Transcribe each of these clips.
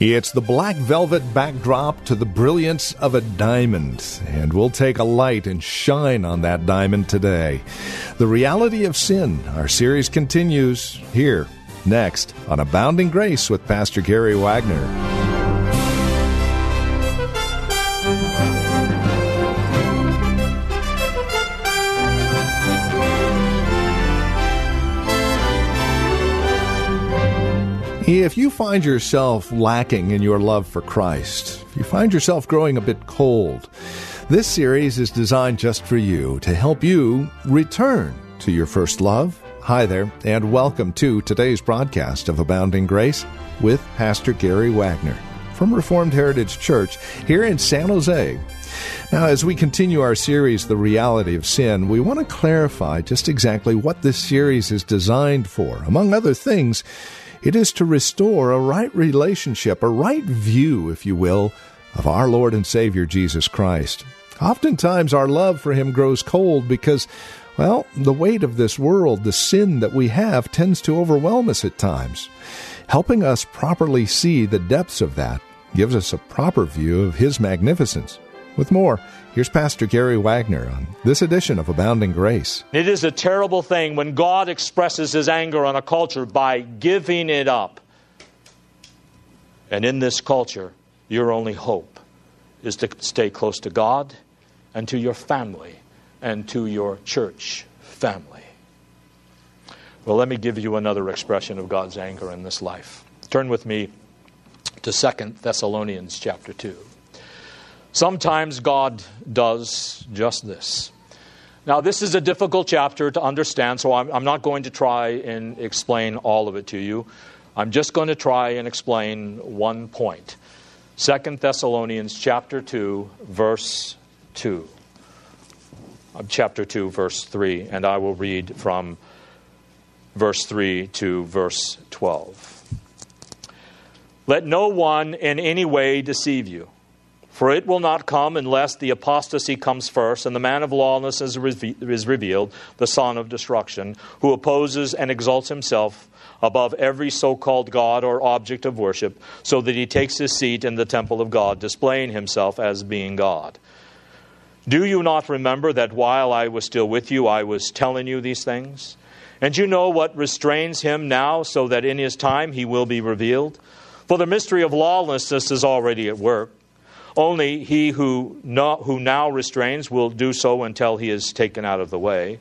It's the black velvet backdrop to the brilliance of a diamond, and we'll take a light and shine on that diamond today. The reality of sin, our series continues here, next, on Abounding Grace with Pastor Gary Wagner. If you find yourself lacking in your love for Christ, if you find yourself growing a bit cold, this series is designed just for you to help you return to your first love. Hi there, and welcome to today's broadcast of Abounding Grace with Pastor Gary Wagner from Reformed Heritage Church here in San Jose. Now, as we continue our series, The Reality of Sin, we want to clarify just exactly what this series is designed for. Among other things, it is to restore a right relationship, a right view, if you will, of our Lord and Savior Jesus Christ. Oftentimes, our love for Him grows cold because, well, the weight of this world, the sin that we have, tends to overwhelm us at times. Helping us properly see the depths of that gives us a proper view of His magnificence. With more, here's Pastor Gary Wagner on this edition of Abounding Grace. It is a terrible thing when God expresses his anger on a culture by giving it up. And in this culture, your only hope is to stay close to God and to your family and to your church family. Well, let me give you another expression of God's anger in this life. Turn with me to Second Thessalonians chapter 2. Sometimes God does just this. Now, this is a difficult chapter to understand, so I'm, I'm, not going to try and explain all of it to you. I'm just going to try and explain one point. Second Thessalonians chapter 2, verse 2. Uh, chapter 2, verse 3, and I will read from verse 3 to verse 12. Let no one in any way deceive you. For it will not come unless the apostasy comes first, and the man of lawlessness is, revealed, the son of destruction, who opposes and exalts himself above every so called God or object of worship, so that he takes his seat in the temple of God, displaying himself as being God. Do you not remember that while I was still with you, I was telling you these things? And you know what restrains him now, so that in his time he will be revealed? For the mystery of lawlessness is already at work. Only he who, who now restrains will do so until he is taken out of the way.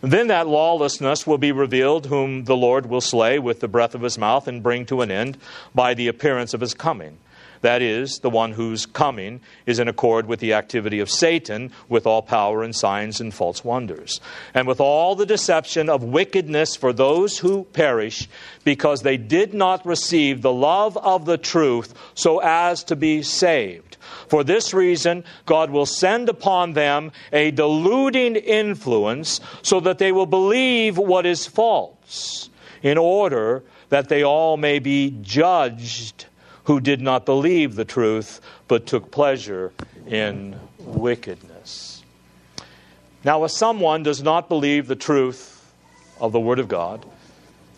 Then that lawlessness will be revealed, whom the Lord will slay with the breath of his mouth and bring to an end by the appearance of his coming. That is, the one whose coming is in accord with the activity of Satan, with all power and signs and false wonders, and with all the deception of wickedness for those who perish, because they did not receive the love of the truth so as to be saved. For this reason, God will send upon them a deluding influence so that they will believe what is false, in order that they all may be judged who did not believe the truth, but took pleasure in wickedness. Now, if someone does not believe the truth of the Word of God,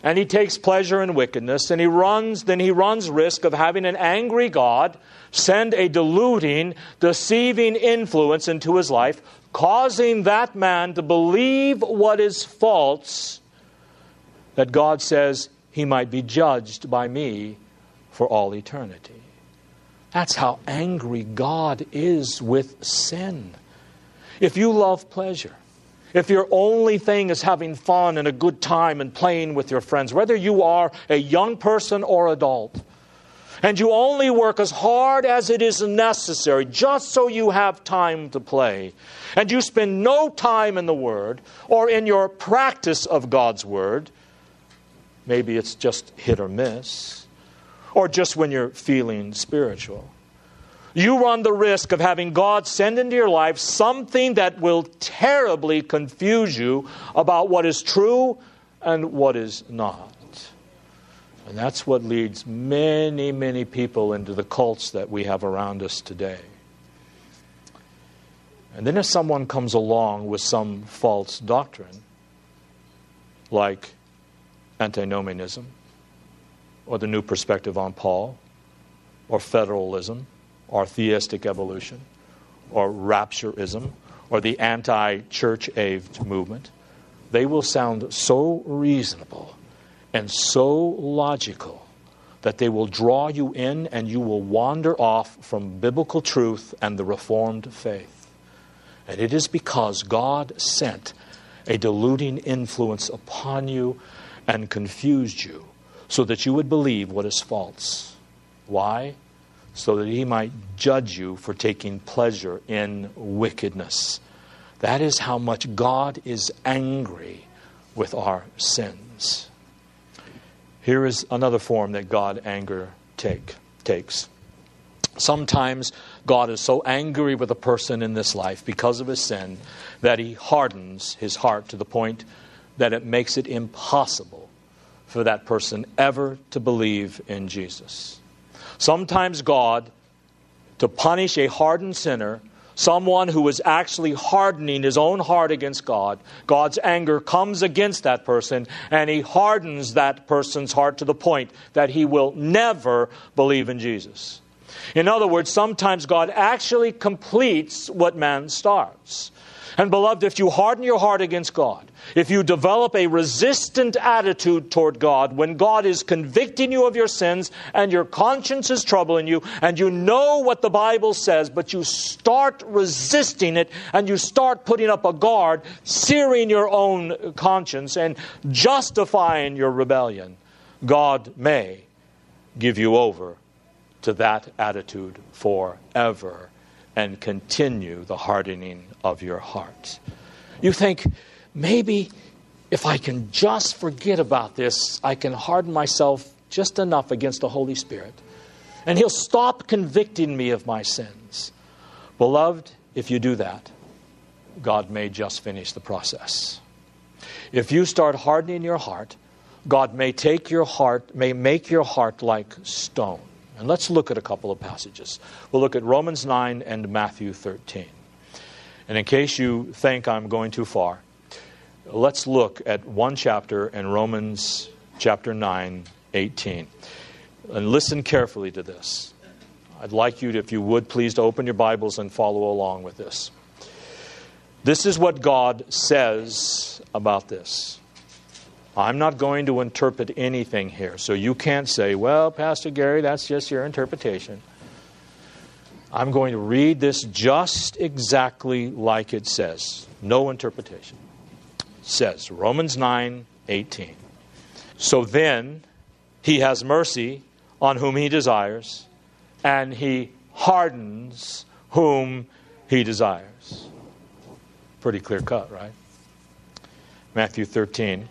and he takes pleasure in wickedness, and he runs, then he runs risk of having an angry God send a deluding, deceiving influence into his life, causing that man to believe what is false, that God says he might be judged by me for all eternity. That's how angry God is with sin. If you love pleasure, if your only thing is having fun and a good time and playing with your friends, whether you are a young person or adult, and you only work as hard as it is necessary just so you have time to play, and you spend no time in the Word or in your practice of God's Word, maybe it's just hit or miss or just when you're feeling spiritual. You run the risk of having God send into your life something that will terribly confuse you about what is true and what is not. And that's what leads many, many people into the cults that we have around us today. And then if someone comes along with some false doctrine, like antinomianism, or the new perspective on Paul, or federalism, or theistic evolution, or raptureism, or the anti church age movement, they will sound so reasonable and so logical that they will draw you in and you will wander off from biblical truth and the Reformed faith. And it is because God sent a deluding influence upon you and confused you so that you would believe what is false. Why? So that he might judge you for taking pleasure in wickedness. That is how much God is angry with our sins. Here is another form that God anger take, takes. Sometimes God is so angry with a person in this life because of his sin that he hardens his heart to the point that it makes it impossible for that person ever to believe in Jesus. Sometimes God, to punish a hardened sinner, someone who is actually hardening his own heart against God, God's anger comes against that person and he hardens that person's heart to the point that he will never believe in Jesus. In other words, sometimes God actually completes what man starts. And beloved, if you harden your heart against God, if you develop a resistant attitude toward God, when God is convicting you of your sins and your conscience is troubling you, and you know what the Bible says, but you start resisting it and you start putting up a guard, searing your own conscience and justifying your rebellion, God may give you over to that attitude forever and continue the hardening of your heart. You think, maybe if I can just forget about this, I can harden myself just enough against the Holy Spirit, and He'll stop convicting me of my sins. Beloved, if you do that, God may just finish the process. If you start hardening your heart, God may take your heart, may make your heart like stone. And let's look at a couple of passages. We'll look at Romans 9 and Matthew 13. And in case you think I'm going too far, let's look at one chapter in Romans chapter 9, 18. And listen carefully to this. I'd like you, to, if you would, please to open your Bibles and follow along with this. This is what God says about this. I'm not going to interpret anything here. So you can't say, well, Pastor Gary, that's just your interpretation. I'm going to read this just exactly like it says. No interpretation. It says Romans 9 18. So then he has mercy on whom he desires, and he hardens whom he desires. Pretty clear cut, right? Matthew 13.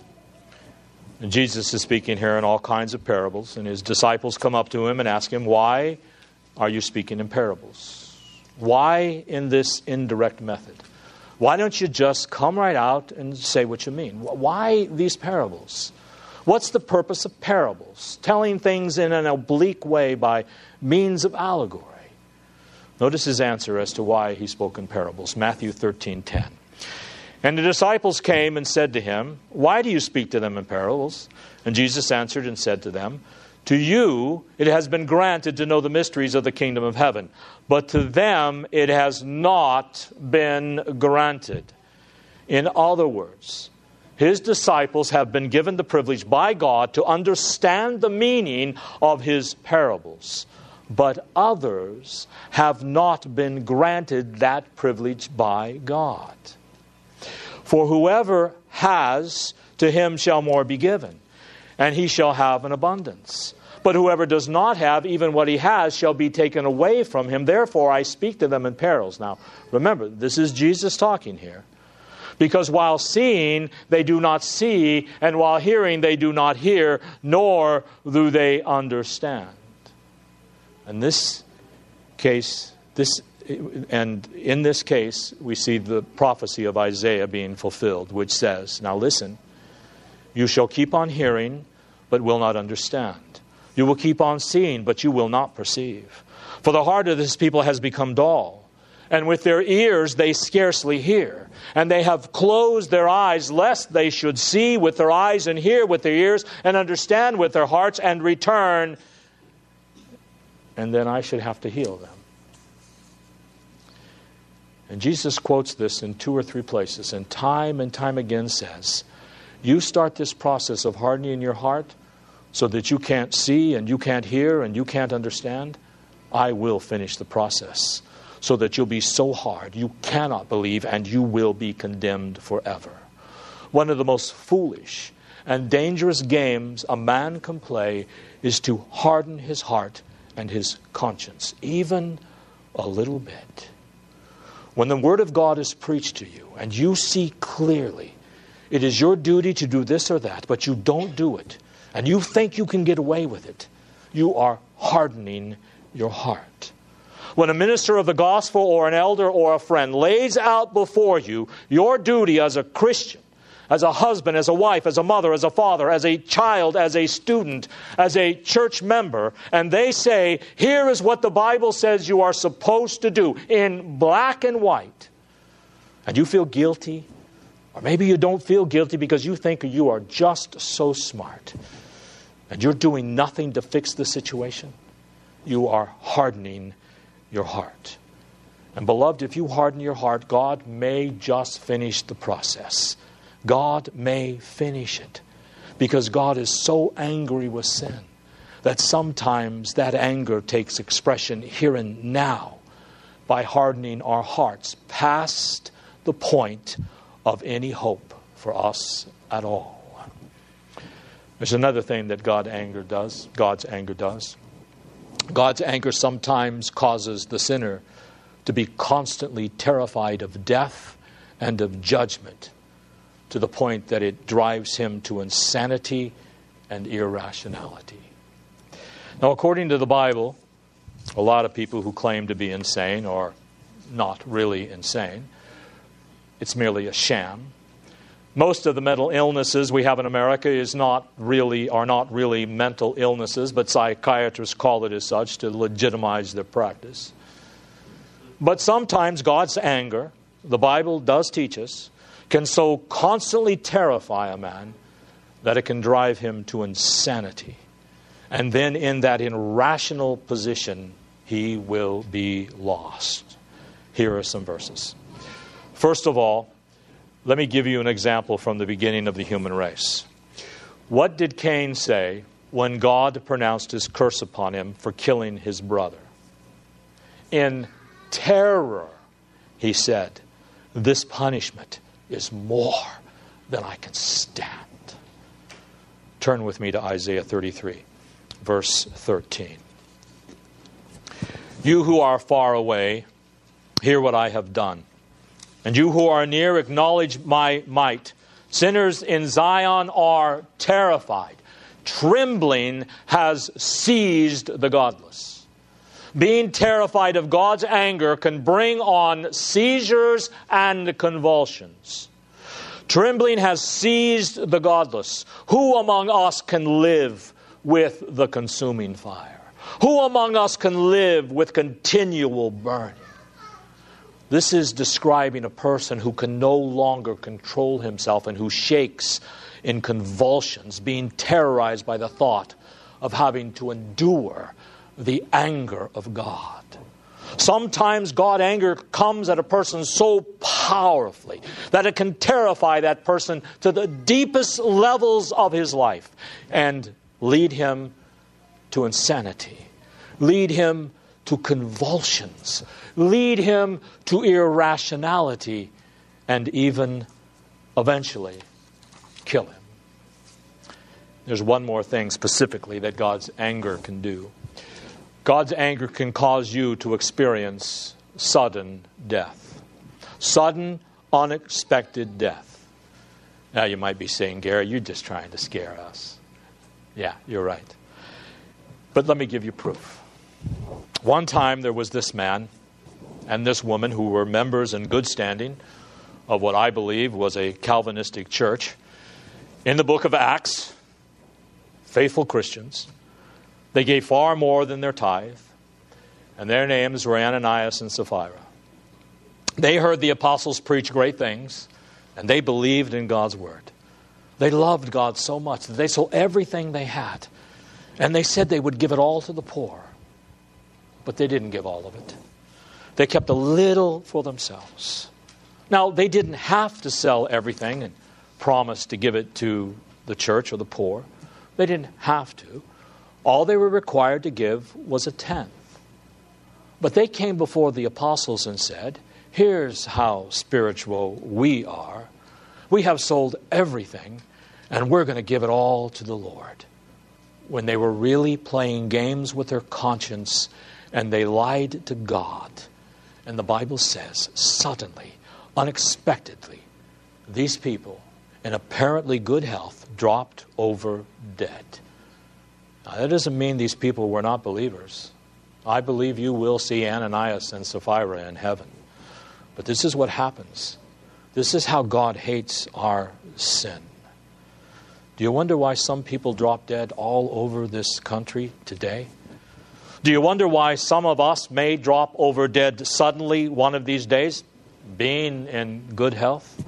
And Jesus is speaking here in all kinds of parables, and his disciples come up to him and ask him, Why are you speaking in parables? Why in this indirect method? Why don't you just come right out and say what you mean? Why these parables? What's the purpose of parables? Telling things in an oblique way by means of allegory. Notice his answer as to why he spoke in parables. Matthew 13 10. And the disciples came and said to him, Why do you speak to them in parables? And Jesus answered and said to them, To you it has been granted to know the mysteries of the kingdom of heaven, but to them it has not been granted. In other words, his disciples have been given the privilege by God to understand the meaning of his parables, but others have not been granted that privilege by God. For whoever has, to him shall more be given, and he shall have an abundance. But whoever does not have, even what he has, shall be taken away from him. Therefore, I speak to them in parables. Now, remember, this is Jesus talking here. Because while seeing, they do not see, and while hearing, they do not hear, nor do they understand. And this case, this and in this case, we see the prophecy of Isaiah being fulfilled, which says, Now listen, you shall keep on hearing, but will not understand. You will keep on seeing, but you will not perceive. For the heart of this people has become dull, and with their ears they scarcely hear. And they have closed their eyes, lest they should see with their eyes and hear with their ears and understand with their hearts and return, and then I should have to heal them. And Jesus quotes this in two or three places, and time and time again says, You start this process of hardening your heart so that you can't see and you can't hear and you can't understand. I will finish the process so that you'll be so hard you cannot believe and you will be condemned forever. One of the most foolish and dangerous games a man can play is to harden his heart and his conscience, even a little bit. When the Word of God is preached to you and you see clearly, it is your duty to do this or that, but you don't do it, and you think you can get away with it, you are hardening your heart. When a minister of the gospel or an elder or a friend lays out before you your duty as a Christian as a husband, as a wife, as a mother, as a father, as a child, as a student, as a church member, and they say, Here is what the Bible says you are supposed to do in black and white, and you feel guilty, or maybe you don't feel guilty because you think you are just so smart, and you're doing nothing to fix the situation, you are hardening your heart. And beloved, if you harden your heart, God may just finish the process. God may finish it because God is so angry with sin that sometimes that anger takes expression here and now by hardening our hearts past the point of any hope for us at all. There's another thing that God anger does, God's anger does. God's anger sometimes causes the sinner to be constantly terrified of death and of judgment to the point that it drives him to insanity and irrationality. Now, according to the Bible, a lot of people who claim to be insane are not really insane. It's merely a sham. Most of the mental illnesses we have in America is not really, are not really mental illnesses, but psychiatrists call it as such to legitimize their practice. But sometimes God's anger, the Bible does teach us, can so constantly terrify a man that it can drive him to insanity. And then, in that irrational position, he will be lost. Here are some verses. First of all, let me give you an example from the beginning of the human race. What did Cain say when God pronounced his curse upon him for killing his brother? In terror, he said, This punishment is more than I can stand. Turn with me to Isaiah 33, verse 13. You who are far away, hear what I have done. And you who are near, acknowledge my might. Sinners in Zion are terrified. Trembling has seized the godless. Being terrified of God's anger can bring on seizures and convulsions. Trembling has seized the godless. Who among us can live with the consuming fire? Who among us can live with continual burning? This is describing a person who can no longer control himself and who shakes in convulsions, being terrorized by the thought of having to endure the anger of God. Sometimes God anger comes at a person so powerfully that it can terrify that person to the deepest levels of his life and lead him to insanity, lead him to convulsions, lead him to irrationality, and even eventually kill him. There's one more thing specifically that God's anger can do. God's anger can cause you to experience sudden death. Sudden, unexpected death. Now, you might be saying, Gary, you're just trying to scare us. Yeah, you're right. But let me give you proof. One time there was this man and this woman who were members in good standing of what I believe was a Calvinistic church. In the book of Acts, faithful Christians, they gave far more than their tithe, and their names were Ananias and Sapphira. They heard the apostles preach great things, and they believed in God's word. They loved God so much that they sold everything they had, and they said they would give it all to the poor. But they didn't give all of it. They kept a little for themselves. Now, they didn't have to sell everything and promise to give it to the church or the poor. They didn't have to. All they were required to give was a tenth. But they came before the apostles and said, Here's how spiritual we are. We have sold everything, and we're going to give it all to the Lord. When they were really playing games with their conscience and they lied to God. And the Bible says, suddenly, unexpectedly, these people, in apparently good health, dropped over dead. Now, that doesn't mean these people were not believers. I believe you will see Ananias and Sapphira in heaven. But this is what happens. This is how God hates our sin. Do you wonder why some people drop dead all over this country today? Do you wonder why some of us may drop over dead suddenly one of these days, being in good health?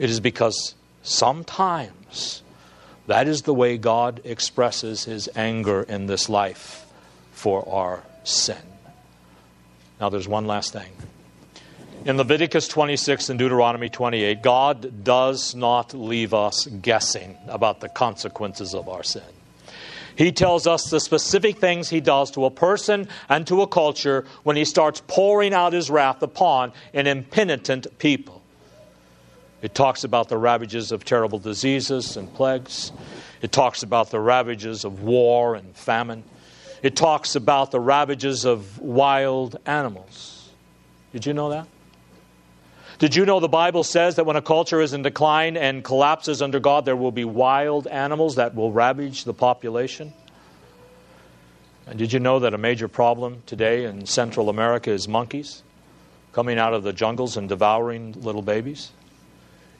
It is because sometimes that is the way God expresses his anger in this life for our sin. Now, there's one last thing. In Leviticus 26 and Deuteronomy 28, God does not leave us guessing about the consequences of our sin. He tells us the specific things he does to a person and to a culture when he starts pouring out his wrath upon an impenitent people. It talks about the ravages of terrible diseases and plagues. It talks about the ravages of war and famine. It talks about the ravages of wild animals. Did you know that? Did you know the Bible says that when a culture is in decline and collapses under God, there will be wild animals that will ravage the population? And did you know that a major problem today in Central America is monkeys coming out of the jungles and devouring little babies?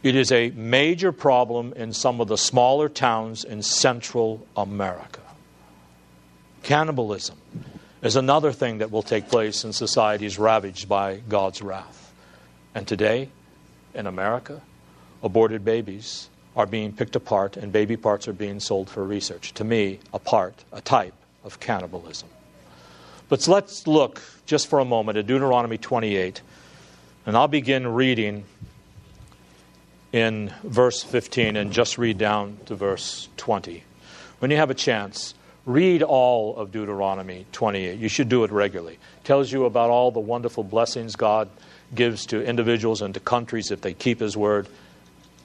It is a major problem in some of the smaller towns in Central America. Cannibalism is another thing that will take place in societies ravaged by God's wrath. And today, in America, aborted babies are being picked apart and baby parts are being sold for research. To me, a part, a type of cannibalism. But let's look just for a moment at Deuteronomy 28, and I'll begin reading in verse 15 and just read down to verse 20. When you have a chance, read all of Deuteronomy 28. You should do it regularly. It tells you about all the wonderful blessings God gives to individuals and to countries if they keep his word,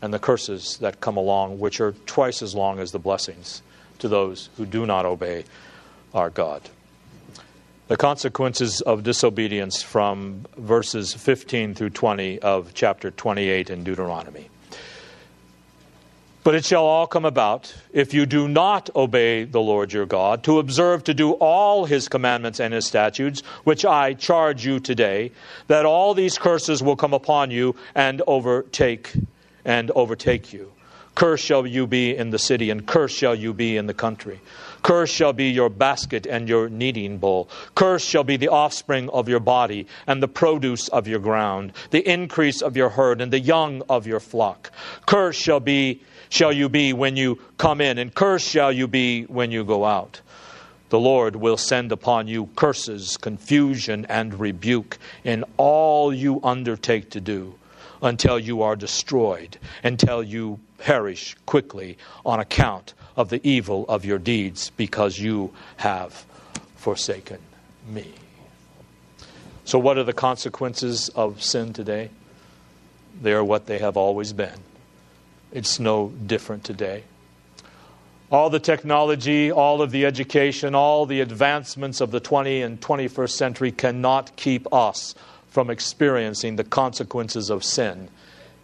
and the curses that come along, which are twice as long as the blessings to those who do not obey our God. The consequences of disobedience from verses 15 through 20 of chapter 28 in Deuteronomy. But it shall all come about, if you do not obey the Lord your God, to observe to do all his commandments and his statutes, which I charge you today, that all these curses will come upon you and overtake and overtake you. Cursed shall you be in the city, and cursed shall you be in the country. Cursed shall be your basket and your kneading bowl. Cursed shall be the offspring of your body, and the produce of your ground, the increase of your herd, and the young of your flock. Cursed shall be shall you be when you come in, and cursed shall you be when you go out. The Lord will send upon you curses, confusion, and rebuke in all you undertake to do until you are destroyed, until you perish quickly on account of the evil of your deeds, because you have forsaken me. So, what are the consequences of sin today? They are what they have always been it's no different today. All the technology, all of the education, all the advancements of the 20th and 21st century cannot keep us from experiencing the consequences of sin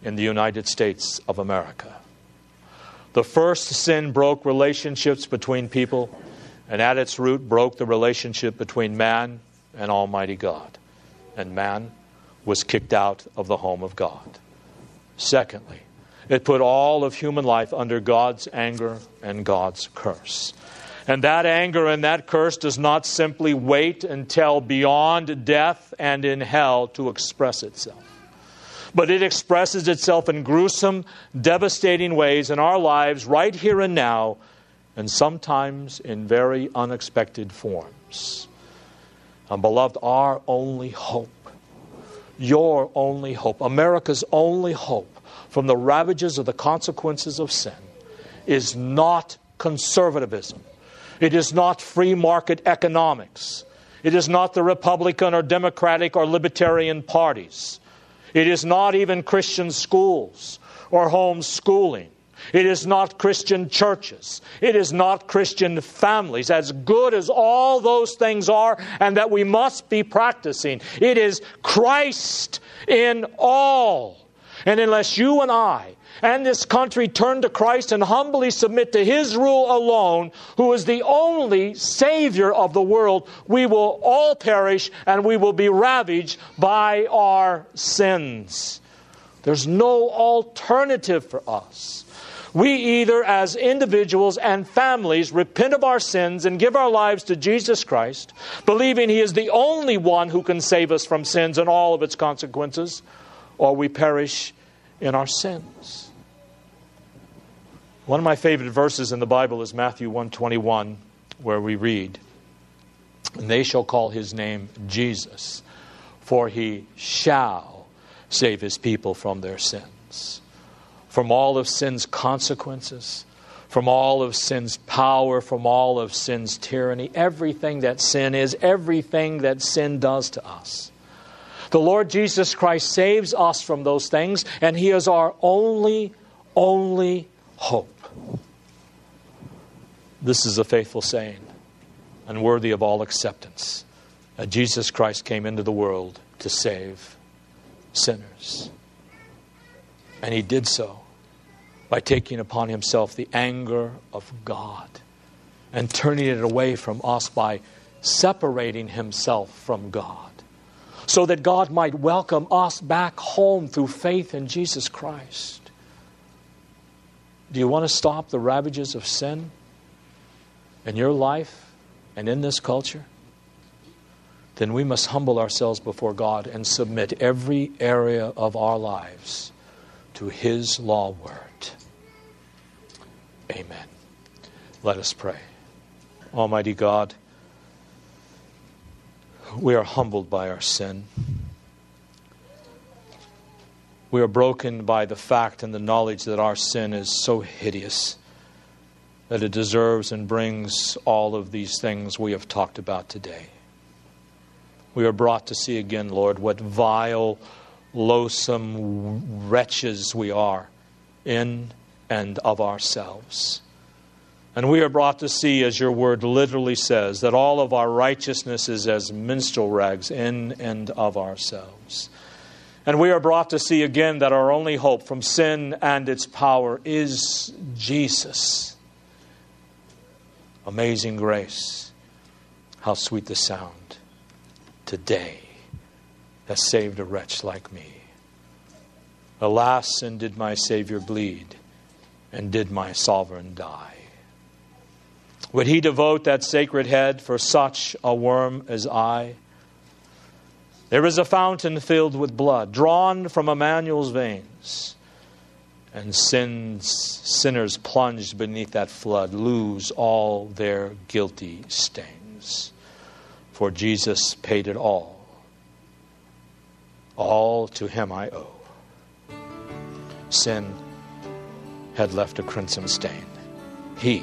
in the United States of America. The first sin broke relationships between people, and at its root broke the relationship between man and Almighty God. And man was kicked out of the home of God. Secondly, it put all of human life under God's anger and God's curse. And that anger and that curse does not simply wait until beyond death and in hell to express itself. But it expresses itself in gruesome, devastating ways in our lives right here and now, and sometimes in very unexpected forms. And beloved, our only hope, your only hope, America's only hope from the ravages of the consequences of sin is not conservatism it is not free market economics. It is not the Republican or Democratic or Libertarian parties. It is not even Christian schools or homeschooling. It is not Christian churches. It is not Christian families, as good as all those things are and that we must be practicing. It is Christ in all. And unless you and I and this country turn to Christ and humbly submit to His rule alone, who is the only Savior of the world, we will all perish and we will be ravaged by our sins. There's no alternative for us. We either, as individuals and families, repent of our sins and give our lives to Jesus Christ, believing He is the only one who can save us from sins and all of its consequences, or we perish in our sins. One of my favorite verses in the Bible is Matthew 121 where we read, "And they shall call his name Jesus, for he shall save his people from their sins." From all of sin's consequences, from all of sin's power, from all of sin's tyranny, everything that sin is, everything that sin does to us. The Lord Jesus Christ saves us from those things, and He is our only, only hope. This is a faithful saying and worthy of all acceptance that Jesus Christ came into the world to save sinners. And he did so by taking upon himself the anger of God and turning it away from us by separating himself from God so that God might welcome us back home through faith in Jesus Christ. Do you want to stop the ravages of sin in your life and in this culture? Then we must humble ourselves before God and submit every area of our lives to His law word. Amen. Let us pray. Almighty God, we are humbled by our sin. We are broken by the fact and the knowledge that our sin is so hideous that it deserves and brings all of these things we have talked about today. We are brought to see again, Lord, what vile, loathsome wretches we are in and of ourselves. And we are brought to see, as your word literally says, that all of our righteousness is as minstrel rags in and of ourselves. And we are brought to see again that our only hope from sin and its power is Jesus. Amazing grace. How sweet the sound today that saved a wretch like me. Alas, and did my Savior bleed, and did my sovereign die? Would he devote that sacred head for such a worm as I? There is a fountain filled with blood, drawn from Emmanuel's veins. And sins, sinners plunged beneath that flood lose all their guilty stains. For Jesus paid it all. All to him I owe. Sin had left a crimson stain. He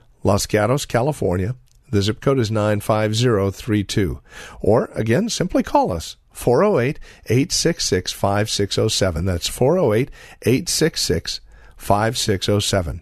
Los Gatos, California. The zip code is 95032. Or, again, simply call us. 408 866 5607. That's 408 866 5607.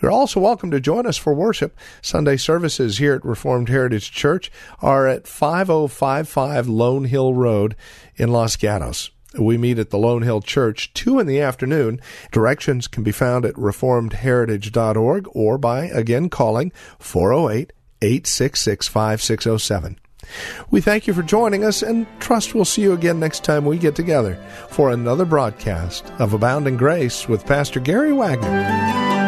You're also welcome to join us for worship. Sunday services here at Reformed Heritage Church are at 5055 Lone Hill Road in Los Gatos. We meet at the Lone Hill Church 2 in the afternoon. Directions can be found at reformedheritage.org or by again calling 408 866 5607. We thank you for joining us and trust we'll see you again next time we get together for another broadcast of Abounding Grace with Pastor Gary Wagner.